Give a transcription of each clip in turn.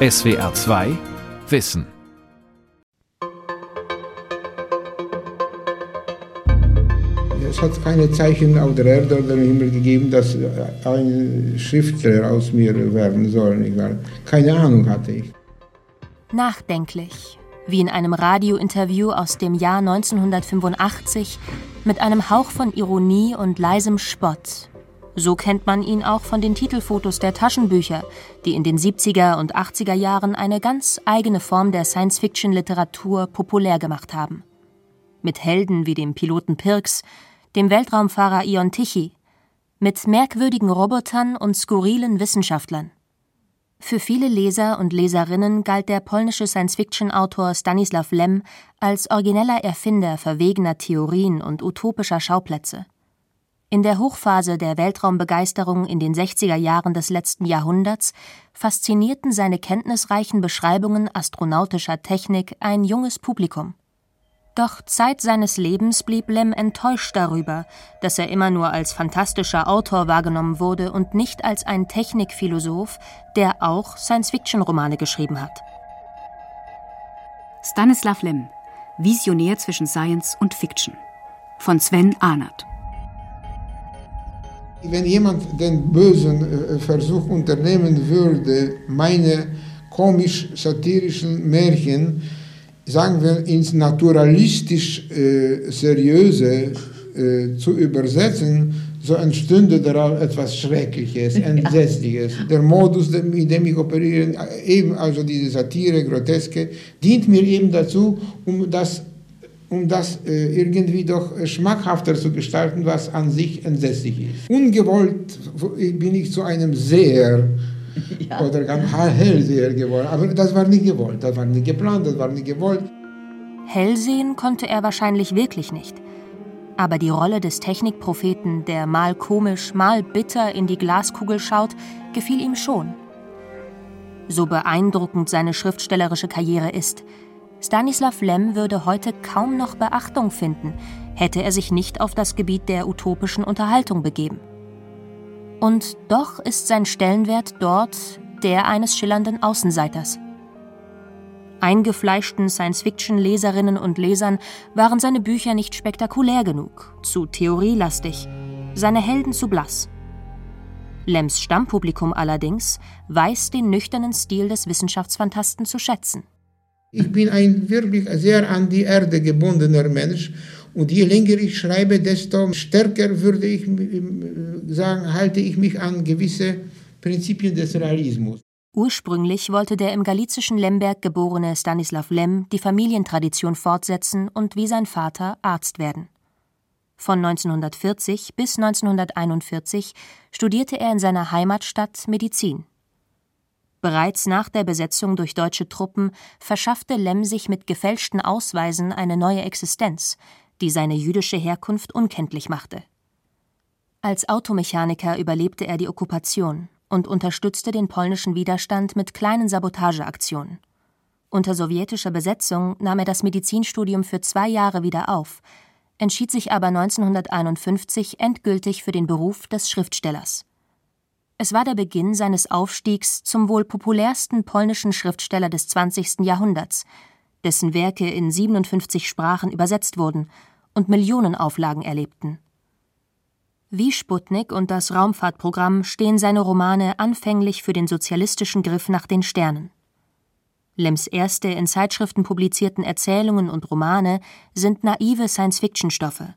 SWR 2 Wissen Es hat keine Zeichen auf der Erde oder im Himmel gegeben, dass ein Schriftsteller aus mir werden soll. Keine Ahnung hatte ich. Nachdenklich, wie in einem Radiointerview aus dem Jahr 1985 mit einem Hauch von Ironie und leisem Spott. So kennt man ihn auch von den Titelfotos der Taschenbücher, die in den 70er und 80er Jahren eine ganz eigene Form der Science-Fiction-Literatur populär gemacht haben. Mit Helden wie dem Piloten Pirks, dem Weltraumfahrer Ion Tichy, mit merkwürdigen Robotern und skurrilen Wissenschaftlern. Für viele Leser und Leserinnen galt der polnische Science-Fiction-Autor Stanislaw Lem als origineller Erfinder verwegener Theorien und utopischer Schauplätze. In der Hochphase der Weltraumbegeisterung in den 60er Jahren des letzten Jahrhunderts faszinierten seine kenntnisreichen Beschreibungen astronautischer Technik ein junges Publikum. Doch Zeit seines Lebens blieb Lem enttäuscht darüber, dass er immer nur als fantastischer Autor wahrgenommen wurde und nicht als ein Technikphilosoph, der auch Science-Fiction-Romane geschrieben hat. Stanislav Lem, Visionär zwischen Science und Fiction. Von Sven Ahnert. Wenn jemand den bösen äh, Versuch unternehmen würde, meine komisch-satirischen Märchen sagen wir, ins naturalistisch äh, Seriöse äh, zu übersetzen, so entstünde daraus etwas Schreckliches, Entsetzliches. Ja. Der Modus, mit dem ich operiere, eben also diese Satire, Groteske, dient mir eben dazu, um das, um das äh, irgendwie doch schmackhafter zu gestalten, was an sich entsetzlich ist. Ungewollt bin ich zu einem Seher ja. oder ganz Hellseher geworden. Aber das war nicht gewollt, das war nicht geplant, das war nicht gewollt. Hellsehen konnte er wahrscheinlich wirklich nicht. Aber die Rolle des Technikpropheten, der mal komisch, mal bitter in die Glaskugel schaut, gefiel ihm schon. So beeindruckend seine schriftstellerische Karriere ist, Stanislav Lem würde heute kaum noch Beachtung finden, hätte er sich nicht auf das Gebiet der utopischen Unterhaltung begeben. Und doch ist sein Stellenwert dort der eines schillernden Außenseiters. Eingefleischten Science-Fiction-Leserinnen und Lesern waren seine Bücher nicht spektakulär genug, zu theorielastig, seine Helden zu blass. Lems Stammpublikum allerdings weiß den nüchternen Stil des Wissenschaftsfantasten zu schätzen. Ich bin ein wirklich sehr an die Erde gebundener Mensch und je länger ich schreibe, desto stärker würde ich sagen, halte ich mich an gewisse Prinzipien des Realismus. Ursprünglich wollte der im galizischen Lemberg geborene Stanislav Lem die Familientradition fortsetzen und wie sein Vater Arzt werden. Von 1940 bis 1941 studierte er in seiner Heimatstadt Medizin. Bereits nach der Besetzung durch deutsche Truppen verschaffte Lem sich mit gefälschten Ausweisen eine neue Existenz, die seine jüdische Herkunft unkenntlich machte. Als Automechaniker überlebte er die Okkupation und unterstützte den polnischen Widerstand mit kleinen Sabotageaktionen. Unter sowjetischer Besetzung nahm er das Medizinstudium für zwei Jahre wieder auf, entschied sich aber 1951 endgültig für den Beruf des Schriftstellers. Es war der Beginn seines Aufstiegs zum wohl populärsten polnischen Schriftsteller des 20. Jahrhunderts, dessen Werke in 57 Sprachen übersetzt wurden und Millionenauflagen erlebten. Wie Sputnik und das Raumfahrtprogramm stehen seine Romane anfänglich für den sozialistischen Griff nach den Sternen. Lems erste in Zeitschriften publizierten Erzählungen und Romane sind naive Science-Fiction-Stoffe.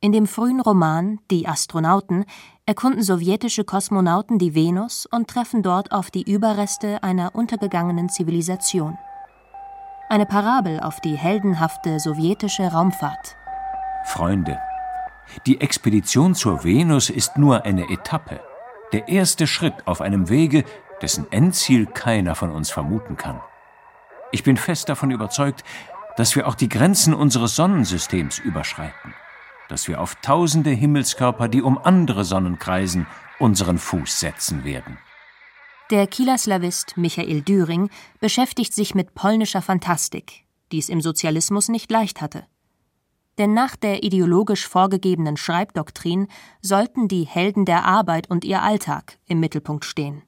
In dem frühen Roman Die Astronauten erkunden sowjetische Kosmonauten die Venus und treffen dort auf die Überreste einer untergegangenen Zivilisation. Eine Parabel auf die heldenhafte sowjetische Raumfahrt. Freunde, die Expedition zur Venus ist nur eine Etappe, der erste Schritt auf einem Wege, dessen Endziel keiner von uns vermuten kann. Ich bin fest davon überzeugt, dass wir auch die Grenzen unseres Sonnensystems überschreiten, dass wir auf tausende Himmelskörper, die um andere Sonnen kreisen, unseren Fuß setzen werden. Der Kieler Slavist Michael Düring beschäftigt sich mit polnischer Fantastik, die es im Sozialismus nicht leicht hatte. Denn nach der ideologisch vorgegebenen Schreibdoktrin sollten die Helden der Arbeit und ihr Alltag im Mittelpunkt stehen.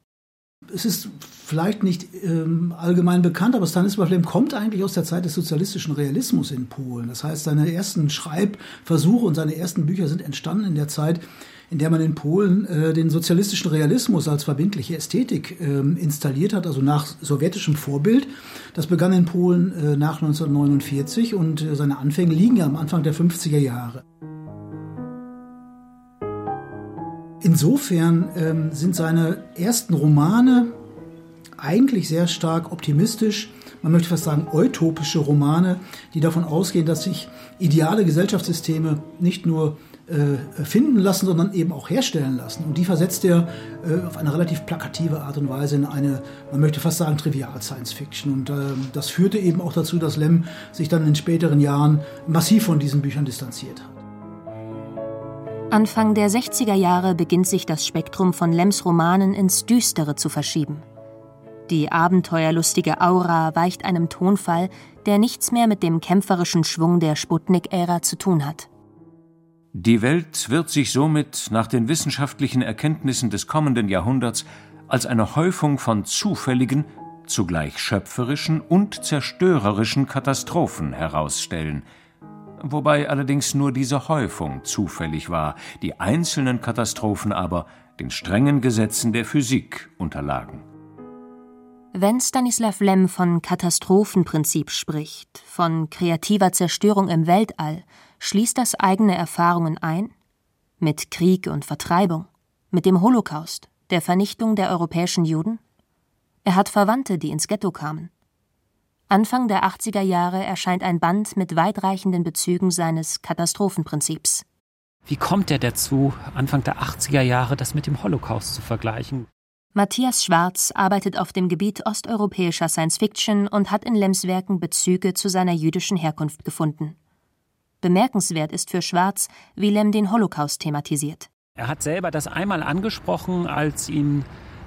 Es ist vielleicht nicht ähm, allgemein bekannt, aber Stanisław Lem kommt eigentlich aus der Zeit des sozialistischen Realismus in Polen. Das heißt, seine ersten Schreibversuche und seine ersten Bücher sind entstanden in der Zeit, in der man in Polen äh, den sozialistischen Realismus als verbindliche Ästhetik äh, installiert hat, also nach sowjetischem Vorbild. Das begann in Polen äh, nach 1949 und äh, seine Anfänge liegen ja am Anfang der 50er Jahre. Insofern ähm, sind seine ersten Romane eigentlich sehr stark optimistisch, man möchte fast sagen utopische Romane, die davon ausgehen, dass sich ideale Gesellschaftssysteme nicht nur äh, finden lassen, sondern eben auch herstellen lassen. Und die versetzt er äh, auf eine relativ plakative Art und Weise in eine, man möchte fast sagen, trivial Science Fiction. Und äh, das führte eben auch dazu, dass Lem sich dann in späteren Jahren massiv von diesen Büchern distanziert hat. Anfang der 60er Jahre beginnt sich das Spektrum von Lems Romanen ins Düstere zu verschieben. Die abenteuerlustige Aura weicht einem Tonfall, der nichts mehr mit dem kämpferischen Schwung der Sputnik-Ära zu tun hat. Die Welt wird sich somit nach den wissenschaftlichen Erkenntnissen des kommenden Jahrhunderts als eine Häufung von zufälligen, zugleich schöpferischen und zerstörerischen Katastrophen herausstellen – wobei allerdings nur diese Häufung zufällig war, die einzelnen Katastrophen aber den strengen Gesetzen der Physik unterlagen. Wenn Stanislav Lem von Katastrophenprinzip spricht, von kreativer Zerstörung im Weltall, schließt das eigene Erfahrungen ein? Mit Krieg und Vertreibung? Mit dem Holocaust, der Vernichtung der europäischen Juden? Er hat Verwandte, die ins Ghetto kamen. Anfang der 80er Jahre erscheint ein Band mit weitreichenden Bezügen seines Katastrophenprinzips. Wie kommt er dazu, Anfang der 80er Jahre das mit dem Holocaust zu vergleichen? Matthias Schwarz arbeitet auf dem Gebiet osteuropäischer Science Fiction und hat in Lems Werken Bezüge zu seiner jüdischen Herkunft gefunden. Bemerkenswert ist für Schwarz, wie Lem den Holocaust thematisiert. Er hat selber das einmal angesprochen, als ihn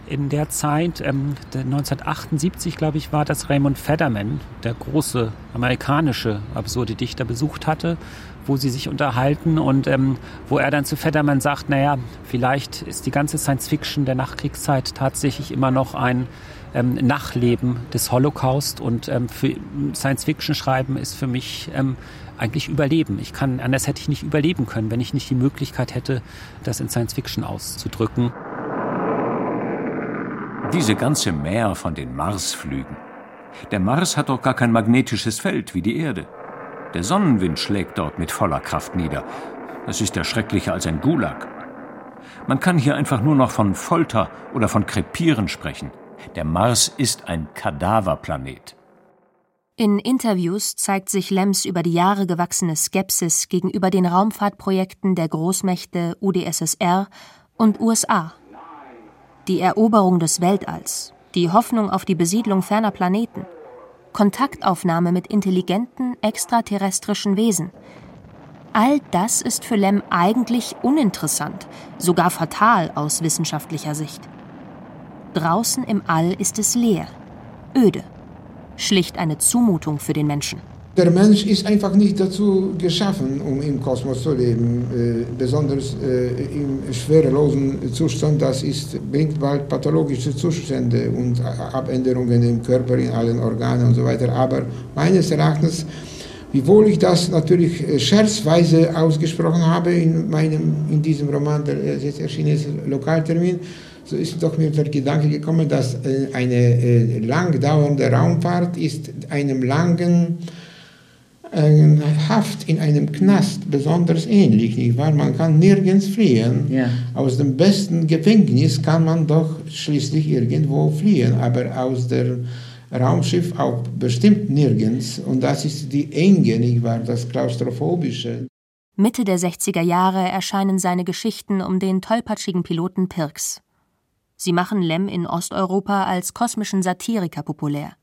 in der Zeit, ähm, 1978 glaube ich, war das Raymond Federman, der große amerikanische absurde Dichter, besucht hatte, wo sie sich unterhalten und ähm, wo er dann zu Federman sagt, naja, vielleicht ist die ganze Science Fiction der Nachkriegszeit tatsächlich immer noch ein ähm, Nachleben des Holocaust und ähm, für Science Fiction schreiben ist für mich ähm, eigentlich Überleben. Ich kann, anders hätte ich nicht überleben können, wenn ich nicht die Möglichkeit hätte, das in Science Fiction auszudrücken. Diese ganze Meer von den Marsflügen. Der Mars hat doch gar kein magnetisches Feld wie die Erde. Der Sonnenwind schlägt dort mit voller Kraft nieder. Es ist ja schrecklicher als ein Gulag. Man kann hier einfach nur noch von Folter oder von Krepieren sprechen. Der Mars ist ein Kadaverplanet. In Interviews zeigt sich Lems über die Jahre gewachsene Skepsis gegenüber den Raumfahrtprojekten der Großmächte UdSSR und USA die Eroberung des Weltalls, die Hoffnung auf die Besiedlung ferner Planeten, Kontaktaufnahme mit intelligenten extraterrestrischen Wesen. All das ist für Lem eigentlich uninteressant, sogar fatal aus wissenschaftlicher Sicht. Draußen im All ist es leer, öde, schlicht eine Zumutung für den Menschen. Der Mensch ist einfach nicht dazu geschaffen, um im Kosmos zu leben, äh, besonders äh, im schwerelosen Zustand. Das ist, bringt bald pathologische Zustände und Abänderungen im Körper, in allen Organen und so weiter. Aber meines Erachtens, wiewohl ich das natürlich äh, scherzweise ausgesprochen habe in, meinem, in diesem Roman, der jetzt erschienen ist, Lokaltermin, so ist doch mir der Gedanke gekommen, dass äh, eine äh, lang dauernde Raumfahrt ist einem langen Haft in einem Knast besonders ähnlich, nicht wahr? Man kann nirgends fliehen. Ja. Aus dem besten Gefängnis kann man doch schließlich irgendwo fliehen, aber aus dem Raumschiff auch bestimmt nirgends. Und das ist die Enge, nicht wahr? Das Klaustrophobische. Mitte der 60er Jahre erscheinen seine Geschichten um den tollpatschigen Piloten Pirks. Sie machen Lem in Osteuropa als kosmischen Satiriker populär.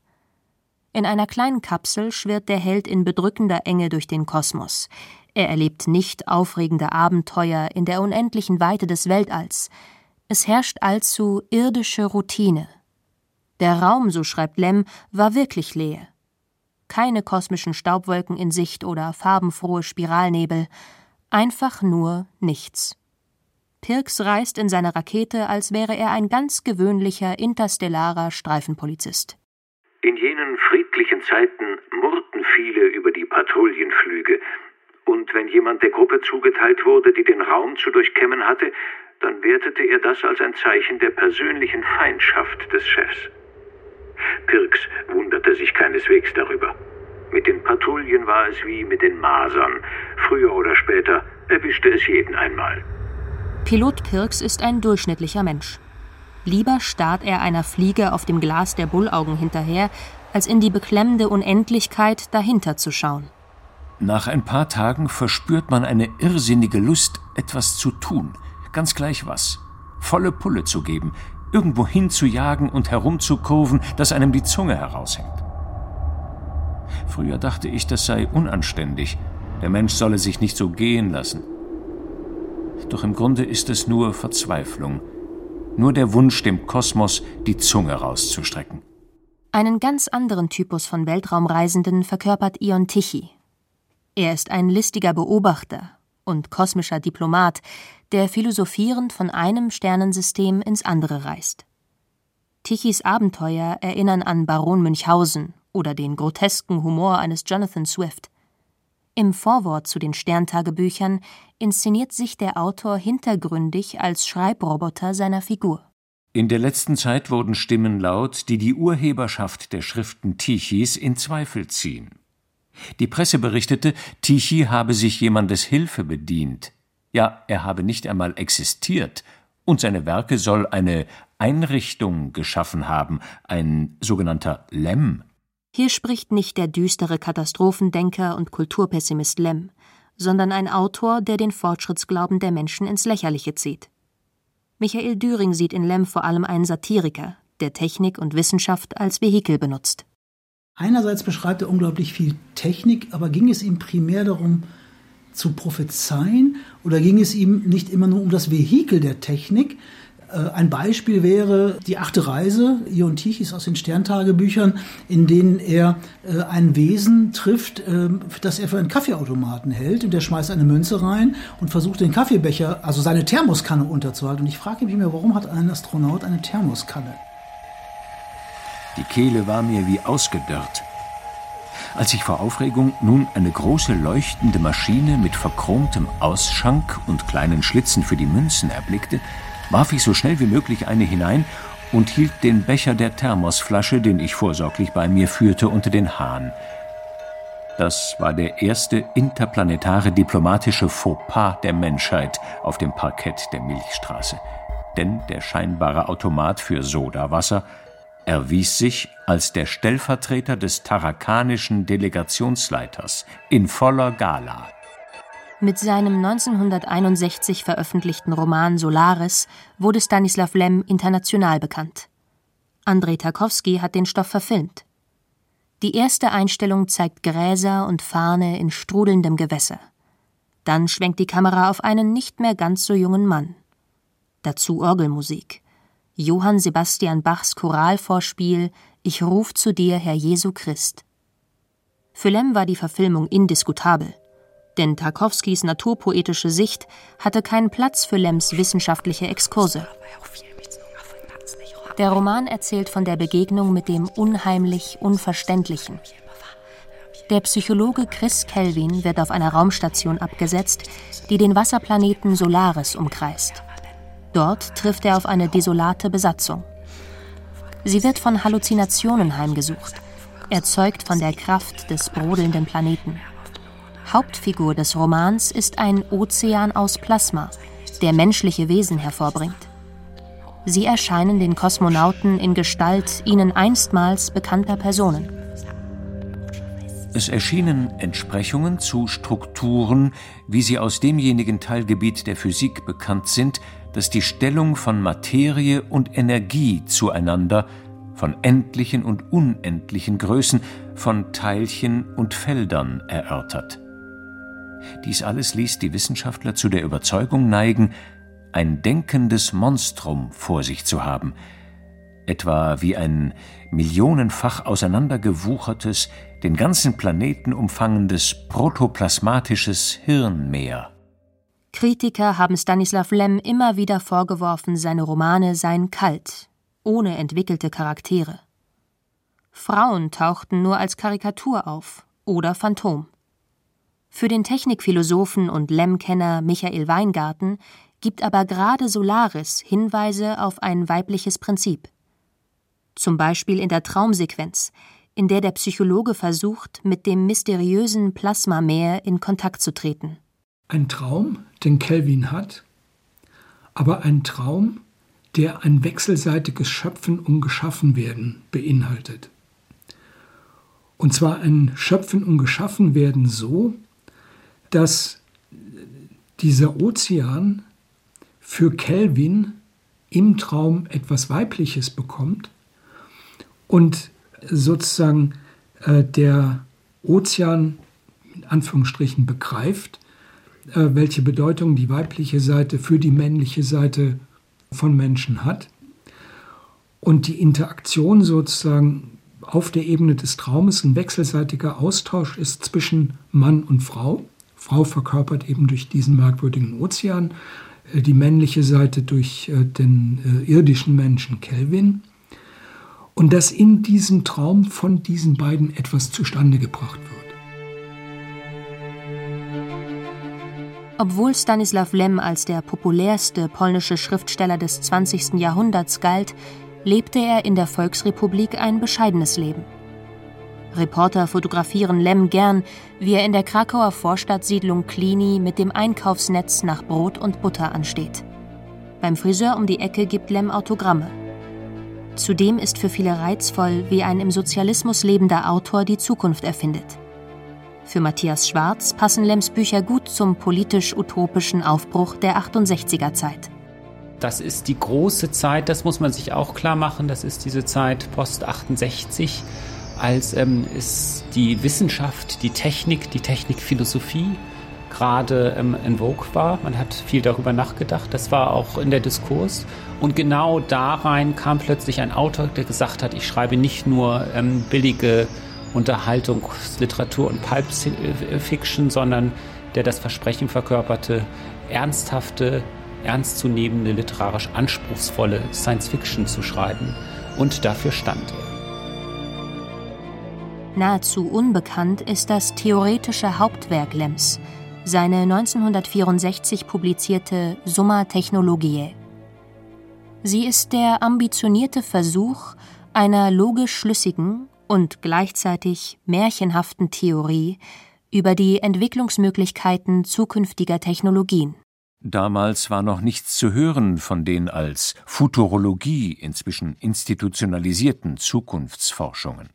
In einer kleinen Kapsel schwirrt der Held in bedrückender Enge durch den Kosmos. Er erlebt nicht aufregende Abenteuer in der unendlichen Weite des Weltalls. Es herrscht allzu irdische Routine. Der Raum, so schreibt Lem, war wirklich leer. Keine kosmischen Staubwolken in Sicht oder farbenfrohe Spiralnebel, einfach nur nichts. Pirks reist in seiner Rakete, als wäre er ein ganz gewöhnlicher interstellarer Streifenpolizist. In jenen friedlichen Zeiten murrten viele über die Patrouillenflüge, und wenn jemand der Gruppe zugeteilt wurde, die den Raum zu durchkämmen hatte, dann wertete er das als ein Zeichen der persönlichen Feindschaft des Chefs. Pirks wunderte sich keineswegs darüber. Mit den Patrouillen war es wie mit den Masern. Früher oder später erwischte es jeden einmal. Pilot Pirks ist ein durchschnittlicher Mensch. Lieber starrt er einer Fliege auf dem Glas der Bullaugen hinterher, als in die beklemmende Unendlichkeit dahinter zu schauen. Nach ein paar Tagen verspürt man eine irrsinnige Lust, etwas zu tun, ganz gleich was, volle Pulle zu geben, irgendwo hinzujagen und herumzukurven, dass einem die Zunge heraushängt. Früher dachte ich, das sei unanständig, der Mensch solle sich nicht so gehen lassen. Doch im Grunde ist es nur Verzweiflung, nur der Wunsch, dem Kosmos die Zunge rauszustrecken. Einen ganz anderen Typus von Weltraumreisenden verkörpert Ion Tichy. Er ist ein listiger Beobachter und kosmischer Diplomat, der philosophierend von einem Sternensystem ins andere reist. Tichys Abenteuer erinnern an Baron Münchhausen oder den grotesken Humor eines Jonathan Swift. Im Vorwort zu den Sterntagebüchern inszeniert sich der Autor hintergründig als Schreibroboter seiner Figur. In der letzten Zeit wurden Stimmen laut, die die Urheberschaft der Schriften Tichys in Zweifel ziehen. Die Presse berichtete, Tichy habe sich jemandes Hilfe bedient. Ja, er habe nicht einmal existiert, und seine Werke soll eine Einrichtung geschaffen haben, ein sogenannter Lem. Hier spricht nicht der düstere Katastrophendenker und Kulturpessimist Lem, sondern ein Autor, der den Fortschrittsglauben der Menschen ins Lächerliche zieht. Michael Düring sieht in Lem vor allem einen Satiriker, der Technik und Wissenschaft als Vehikel benutzt. Einerseits beschreibt er unglaublich viel Technik, aber ging es ihm primär darum, zu prophezeien oder ging es ihm nicht immer nur um das Vehikel der Technik, ein Beispiel wäre die achte Reise Ion Tichys aus den Sterntagebüchern, in denen er äh, ein Wesen trifft, ähm, das er für einen Kaffeeautomaten hält und der schmeißt eine Münze rein und versucht den Kaffeebecher, also seine Thermoskanne unterzuhalten. Und ich frage mich mir, warum hat ein Astronaut eine Thermoskanne? Die Kehle war mir wie ausgedörrt. Als ich vor Aufregung nun eine große leuchtende Maschine mit verchromtem Ausschank und kleinen Schlitzen für die Münzen erblickte, warf ich so schnell wie möglich eine hinein und hielt den Becher der Thermosflasche, den ich vorsorglich bei mir führte, unter den Hahn. Das war der erste interplanetare diplomatische Fauxpas der Menschheit auf dem Parkett der Milchstraße. Denn der scheinbare Automat für Sodawasser erwies sich als der Stellvertreter des tarakanischen Delegationsleiters in voller Gala. Mit seinem 1961 veröffentlichten Roman Solaris wurde Stanislav Lem international bekannt. Andrei Tarkowski hat den Stoff verfilmt. Die erste Einstellung zeigt Gräser und Farne in strudelndem Gewässer. Dann schwenkt die Kamera auf einen nicht mehr ganz so jungen Mann. Dazu Orgelmusik. Johann Sebastian Bachs Choralvorspiel Ich ruf zu dir, Herr Jesu Christ. Für Lem war die Verfilmung indiskutabel denn Tarkowskis naturpoetische Sicht hatte keinen Platz für Lems wissenschaftliche Exkurse. Der Roman erzählt von der Begegnung mit dem unheimlich Unverständlichen. Der Psychologe Chris Kelvin wird auf einer Raumstation abgesetzt, die den Wasserplaneten Solaris umkreist. Dort trifft er auf eine desolate Besatzung. Sie wird von Halluzinationen heimgesucht, erzeugt von der Kraft des brodelnden Planeten. Hauptfigur des Romans ist ein Ozean aus Plasma, der menschliche Wesen hervorbringt. Sie erscheinen den Kosmonauten in Gestalt ihnen einstmals bekannter Personen. Es erschienen Entsprechungen zu Strukturen, wie sie aus demjenigen Teilgebiet der Physik bekannt sind, das die Stellung von Materie und Energie zueinander, von endlichen und unendlichen Größen, von Teilchen und Feldern erörtert. Dies alles ließ die Wissenschaftler zu der Überzeugung neigen, ein denkendes Monstrum vor sich zu haben, etwa wie ein millionenfach auseinandergewuchertes, den ganzen Planeten umfangendes protoplasmatisches Hirnmeer. Kritiker haben Stanislav Lem immer wieder vorgeworfen, seine Romane seien kalt, ohne entwickelte Charaktere. Frauen tauchten nur als Karikatur auf oder Phantom. Für den Technikphilosophen und Lem-Kenner Michael Weingarten gibt aber gerade Solaris Hinweise auf ein weibliches Prinzip. Zum Beispiel in der Traumsequenz, in der der Psychologe versucht, mit dem mysteriösen Plasmameer in Kontakt zu treten. Ein Traum, den Kelvin hat, aber ein Traum, der ein wechselseitiges Schöpfen und Geschaffenwerden beinhaltet. Und zwar ein Schöpfen und Geschaffenwerden so, dass dieser Ozean für Kelvin im Traum etwas Weibliches bekommt und sozusagen äh, der Ozean in Anführungsstrichen begreift, äh, welche Bedeutung die weibliche Seite für die männliche Seite von Menschen hat. Und die Interaktion sozusagen auf der Ebene des Traumes ein wechselseitiger Austausch ist zwischen Mann und Frau. Frau verkörpert eben durch diesen merkwürdigen Ozean, äh, die männliche Seite durch äh, den äh, irdischen Menschen Kelvin. Und dass in diesem Traum von diesen beiden etwas zustande gebracht wird. Obwohl Stanislav Lem als der populärste polnische Schriftsteller des 20. Jahrhunderts galt, lebte er in der Volksrepublik ein bescheidenes Leben. Reporter fotografieren Lem gern, wie er in der Krakauer Vorstadtsiedlung Klini mit dem Einkaufsnetz nach Brot und Butter ansteht. Beim Friseur um die Ecke gibt Lem Autogramme. Zudem ist für viele reizvoll, wie ein im Sozialismus lebender Autor die Zukunft erfindet. Für Matthias Schwarz passen Lems Bücher gut zum politisch-utopischen Aufbruch der 68er Zeit. Das ist die große Zeit, das muss man sich auch klar machen, das ist diese Zeit post 68 als ähm, ist die Wissenschaft, die Technik, die Technikphilosophie gerade ähm, in Vogue war. Man hat viel darüber nachgedacht. Das war auch in der Diskurs. Und genau da rein kam plötzlich ein Autor, der gesagt hat, ich schreibe nicht nur ähm, billige Unterhaltungsliteratur und Pulp Fiction, sondern der das Versprechen verkörperte, ernsthafte, ernstzunehmende, literarisch anspruchsvolle Science Fiction zu schreiben. Und dafür stand er. Nahezu unbekannt ist das theoretische Hauptwerk Lems, seine 1964 publizierte Summa Technologiae. Sie ist der ambitionierte Versuch einer logisch schlüssigen und gleichzeitig märchenhaften Theorie über die Entwicklungsmöglichkeiten zukünftiger Technologien. Damals war noch nichts zu hören von den als Futurologie inzwischen institutionalisierten Zukunftsforschungen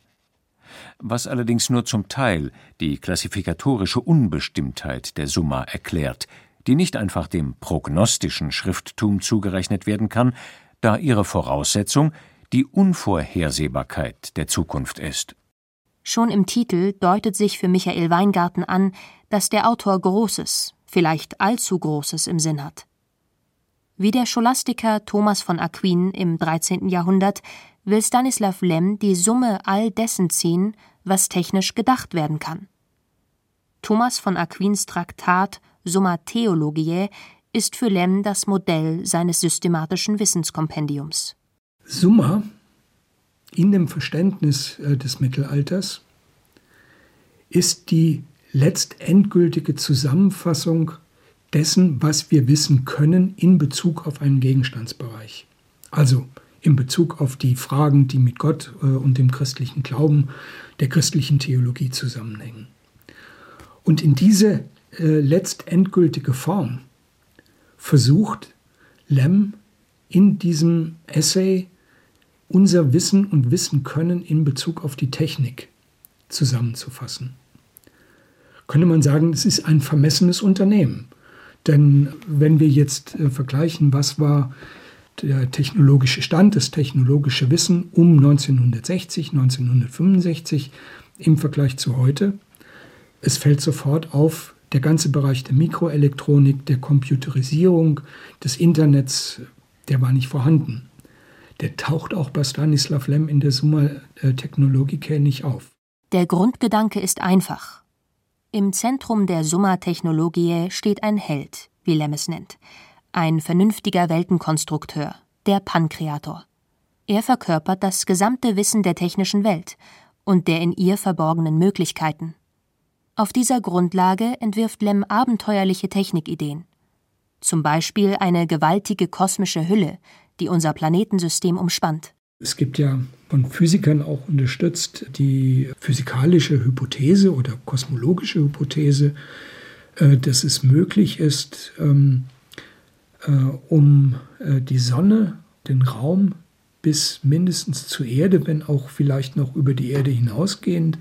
was allerdings nur zum Teil die klassifikatorische Unbestimmtheit der Summa erklärt, die nicht einfach dem prognostischen Schrifttum zugerechnet werden kann, da ihre Voraussetzung die Unvorhersehbarkeit der Zukunft ist. Schon im Titel deutet sich für Michael Weingarten an, dass der Autor Großes, vielleicht allzu Großes im Sinn hat. Wie der Scholastiker Thomas von Aquin im 13. Jahrhundert will Stanislav Lem die Summe all dessen ziehen, was technisch gedacht werden kann. Thomas von Aquins Traktat Summa Theologiae ist für Lem das Modell seines systematischen Wissenskompendiums. Summa in dem Verständnis äh, des Mittelalters ist die letztendgültige Zusammenfassung dessen, was wir wissen können in Bezug auf einen Gegenstandsbereich. Also in Bezug auf die Fragen, die mit Gott äh, und dem christlichen Glauben, der christlichen Theologie zusammenhängen. Und in diese äh, letztendgültige Form versucht Lem in diesem Essay unser Wissen und Wissen können in Bezug auf die Technik zusammenzufassen. Könnte man sagen, es ist ein vermessenes Unternehmen. Denn wenn wir jetzt äh, vergleichen, was war der technologische Stand, das technologische Wissen um 1960, 1965 im Vergleich zu heute. Es fällt sofort auf, der ganze Bereich der Mikroelektronik, der Computerisierung, des Internets, der war nicht vorhanden. Der taucht auch bei Stanislav Lem in der Summa Technologicae nicht auf. Der Grundgedanke ist einfach. Im Zentrum der Summa Technologiae steht ein Held, wie Lem es nennt. Ein vernünftiger Weltenkonstrukteur, der Pankreator. Er verkörpert das gesamte Wissen der technischen Welt und der in ihr verborgenen Möglichkeiten. Auf dieser Grundlage entwirft Lem abenteuerliche Technikideen. Zum Beispiel eine gewaltige kosmische Hülle, die unser Planetensystem umspannt. Es gibt ja von Physikern auch unterstützt die physikalische Hypothese oder kosmologische Hypothese, äh, dass es möglich ist, ähm, äh, um äh, die Sonne, den Raum bis mindestens zur Erde, wenn auch vielleicht noch über die Erde hinausgehend,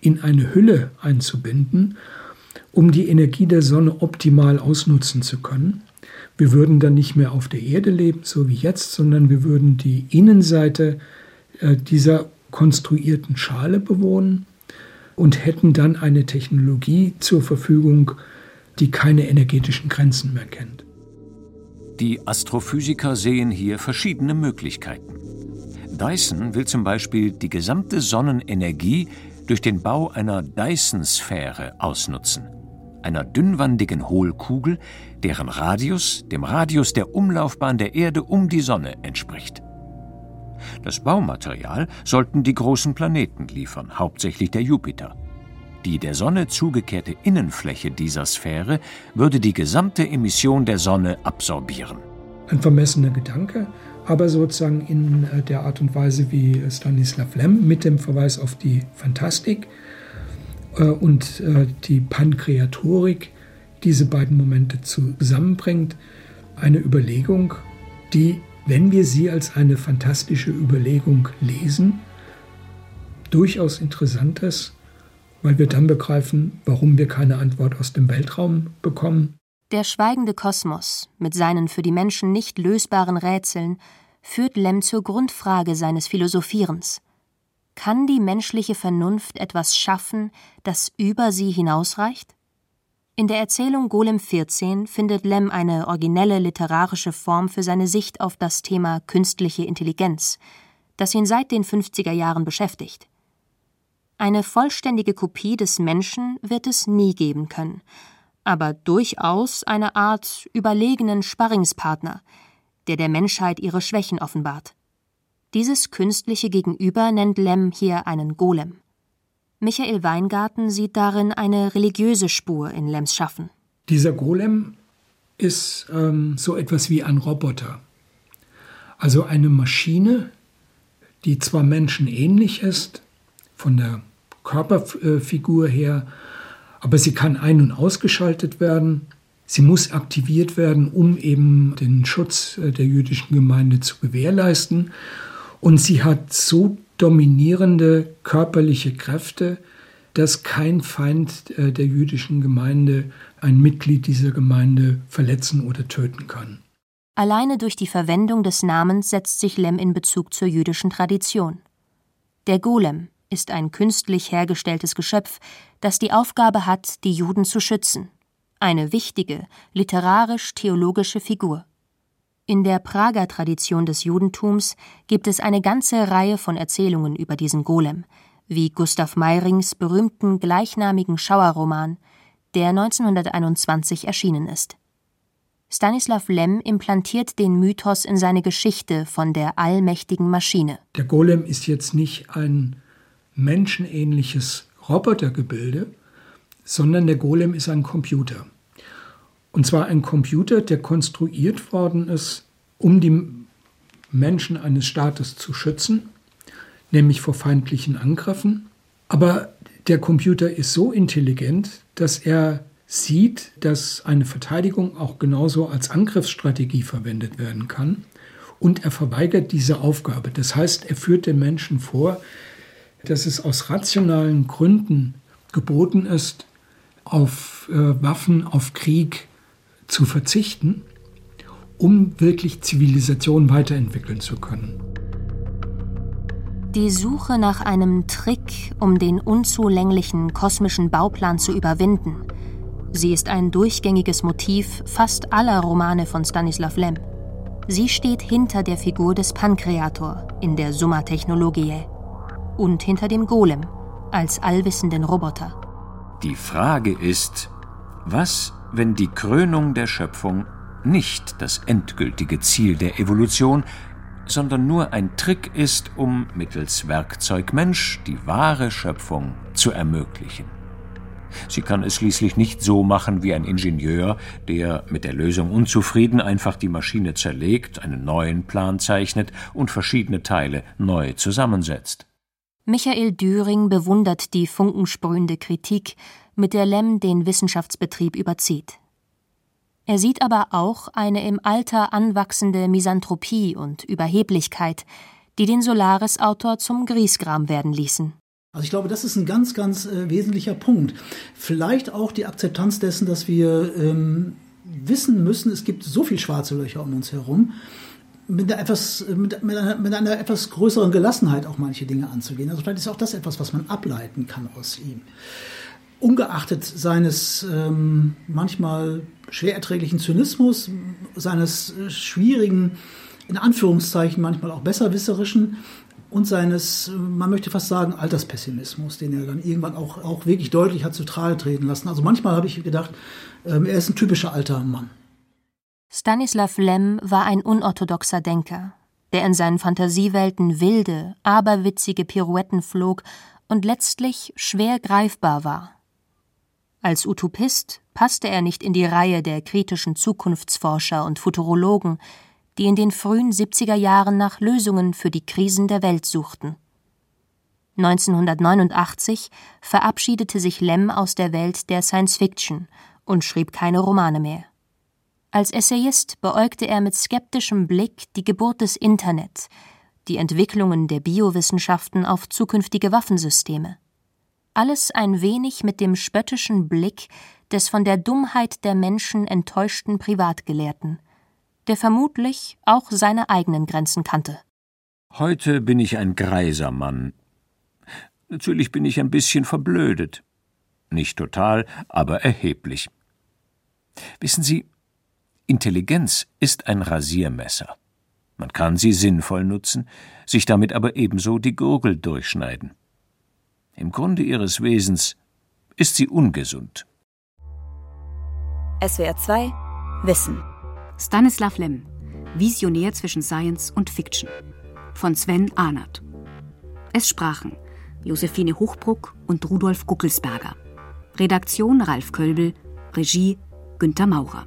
in eine Hülle einzubinden, um die Energie der Sonne optimal ausnutzen zu können. Wir würden dann nicht mehr auf der Erde leben, so wie jetzt, sondern wir würden die Innenseite äh, dieser konstruierten Schale bewohnen und hätten dann eine Technologie zur Verfügung, die keine energetischen Grenzen mehr kennt. Die Astrophysiker sehen hier verschiedene Möglichkeiten. Dyson will zum Beispiel die gesamte Sonnenenergie durch den Bau einer Dyson-Sphäre ausnutzen, einer dünnwandigen Hohlkugel, deren Radius dem Radius der Umlaufbahn der Erde um die Sonne entspricht. Das Baumaterial sollten die großen Planeten liefern, hauptsächlich der Jupiter. Die der Sonne zugekehrte Innenfläche dieser Sphäre würde die gesamte Emission der Sonne absorbieren. Ein vermessener Gedanke, aber sozusagen in äh, der Art und Weise, wie Stanislav Lem mit dem Verweis auf die Fantastik und äh, die Pankreatorik diese beiden Momente zusammenbringt. Eine Überlegung, die, wenn wir sie als eine fantastische Überlegung lesen, durchaus interessant ist, weil wir dann begreifen, warum wir keine Antwort aus dem Weltraum bekommen. Der schweigende Kosmos mit seinen für die Menschen nicht lösbaren Rätseln führt Lem zur Grundfrage seines Philosophierens. Kann die menschliche Vernunft etwas schaffen, das über sie hinausreicht? In der Erzählung Golem 14 findet Lem eine originelle literarische Form für seine Sicht auf das Thema künstliche Intelligenz, das ihn seit den 50er Jahren beschäftigt. Eine vollständige Kopie des Menschen wird es nie geben können, aber durchaus eine Art überlegenen Sparringspartner, der der Menschheit ihre Schwächen offenbart. Dieses künstliche Gegenüber nennt Lem hier einen Golem. Michael Weingarten sieht darin eine religiöse Spur in Lems Schaffen. Dieser Golem ist ähm, so etwas wie ein Roboter. Also eine Maschine, die zwar menschenähnlich ist, von der Körperfigur her, aber sie kann ein- und ausgeschaltet werden. Sie muss aktiviert werden, um eben den Schutz äh, der jüdischen Gemeinde zu gewährleisten. Und sie hat so dominierende körperliche Kräfte, dass kein Feind äh, der jüdischen Gemeinde ein Mitglied dieser Gemeinde verletzen oder töten kann. Alleine durch die Verwendung des Namens setzt sich Lem in Bezug zur jüdischen Tradition. Der Golem ist ein künstlich hergestelltes Geschöpf, das die Aufgabe hat, die Juden zu schützen. Eine wichtige, literarisch-theologische Figur. In der Prager Tradition des Judentums gibt es eine ganze Reihe von Erzählungen über diesen Golem, wie Gustav Meyrings berühmten gleichnamigen Schauerroman, der 1921 erschienen ist. Stanislav Lem implantiert den Mythos in seine Geschichte von der allmächtigen Maschine. Der Golem ist jetzt nicht ein menschenähnliches Robotergebilde, sondern der Golem ist ein Computer. Und zwar ein Computer, der konstruiert worden ist, um die Menschen eines Staates zu schützen, nämlich vor feindlichen Angriffen. Aber der Computer ist so intelligent, dass er sieht, dass eine Verteidigung auch genauso als Angriffsstrategie verwendet werden kann. Und er verweigert diese Aufgabe. Das heißt, er führt den Menschen vor, dass es aus rationalen Gründen geboten ist, auf äh, Waffen, auf Krieg zu verzichten, um wirklich Zivilisation weiterentwickeln zu können. Die Suche nach einem Trick, um den unzulänglichen kosmischen Bauplan zu überwinden, sie ist ein durchgängiges Motiv fast aller Romane von Stanislav Lem. Sie steht hinter der Figur des Pankreator in der Summa Technologiae und hinter dem Golem als allwissenden Roboter. Die Frage ist, was wenn die Krönung der Schöpfung nicht das endgültige Ziel der Evolution, sondern nur ein Trick ist, um mittels Werkzeug Mensch die wahre Schöpfung zu ermöglichen. Sie kann es schließlich nicht so machen wie ein Ingenieur, der, mit der Lösung unzufrieden, einfach die Maschine zerlegt, einen neuen Plan zeichnet und verschiedene Teile neu zusammensetzt. Michael Düring bewundert die funkensprühende Kritik, mit der Lem den Wissenschaftsbetrieb überzieht. Er sieht aber auch eine im Alter anwachsende Misanthropie und Überheblichkeit, die den Solaris-Autor zum Griesgram werden ließen. Also ich glaube, das ist ein ganz, ganz äh, wesentlicher Punkt. Vielleicht auch die Akzeptanz dessen, dass wir ähm, wissen müssen, es gibt so viel schwarze Löcher um uns herum, mit einer, etwas, mit, mit, einer, mit einer etwas größeren Gelassenheit auch manche Dinge anzugehen. Also vielleicht ist auch das etwas, was man ableiten kann aus ihm ungeachtet seines ähm, manchmal schwer erträglichen Zynismus, seines äh, schwierigen, in Anführungszeichen manchmal auch besserwisserischen und seines, man möchte fast sagen, Alterspessimismus, den er dann irgendwann auch, auch wirklich deutlich hat zu Trage treten lassen. Also manchmal habe ich gedacht, ähm, er ist ein typischer alter Mann. Stanislav Lem war ein unorthodoxer Denker, der in seinen Fantasiewelten wilde, aberwitzige Pirouetten flog und letztlich schwer greifbar war. Als Utopist passte er nicht in die Reihe der kritischen Zukunftsforscher und Futurologen, die in den frühen 70er Jahren nach Lösungen für die Krisen der Welt suchten. 1989 verabschiedete sich Lem aus der Welt der Science Fiction und schrieb keine Romane mehr. Als Essayist beäugte er mit skeptischem Blick die Geburt des Internet, die Entwicklungen der Biowissenschaften auf zukünftige Waffensysteme alles ein wenig mit dem spöttischen Blick des von der Dummheit der Menschen enttäuschten Privatgelehrten, der vermutlich auch seine eigenen Grenzen kannte. Heute bin ich ein greiser Mann. Natürlich bin ich ein bisschen verblödet. Nicht total, aber erheblich. Wissen Sie, Intelligenz ist ein Rasiermesser. Man kann sie sinnvoll nutzen, sich damit aber ebenso die Gurgel durchschneiden. Im Grunde ihres Wesens ist sie ungesund. SWR 2 Wissen. Stanislav Lem, Visionär zwischen Science und Fiction. Von Sven Ahnert. Es sprachen Josephine Hochbruck und Rudolf Guckelsberger. Redaktion Ralf Kölbel. Regie Günter Maurer.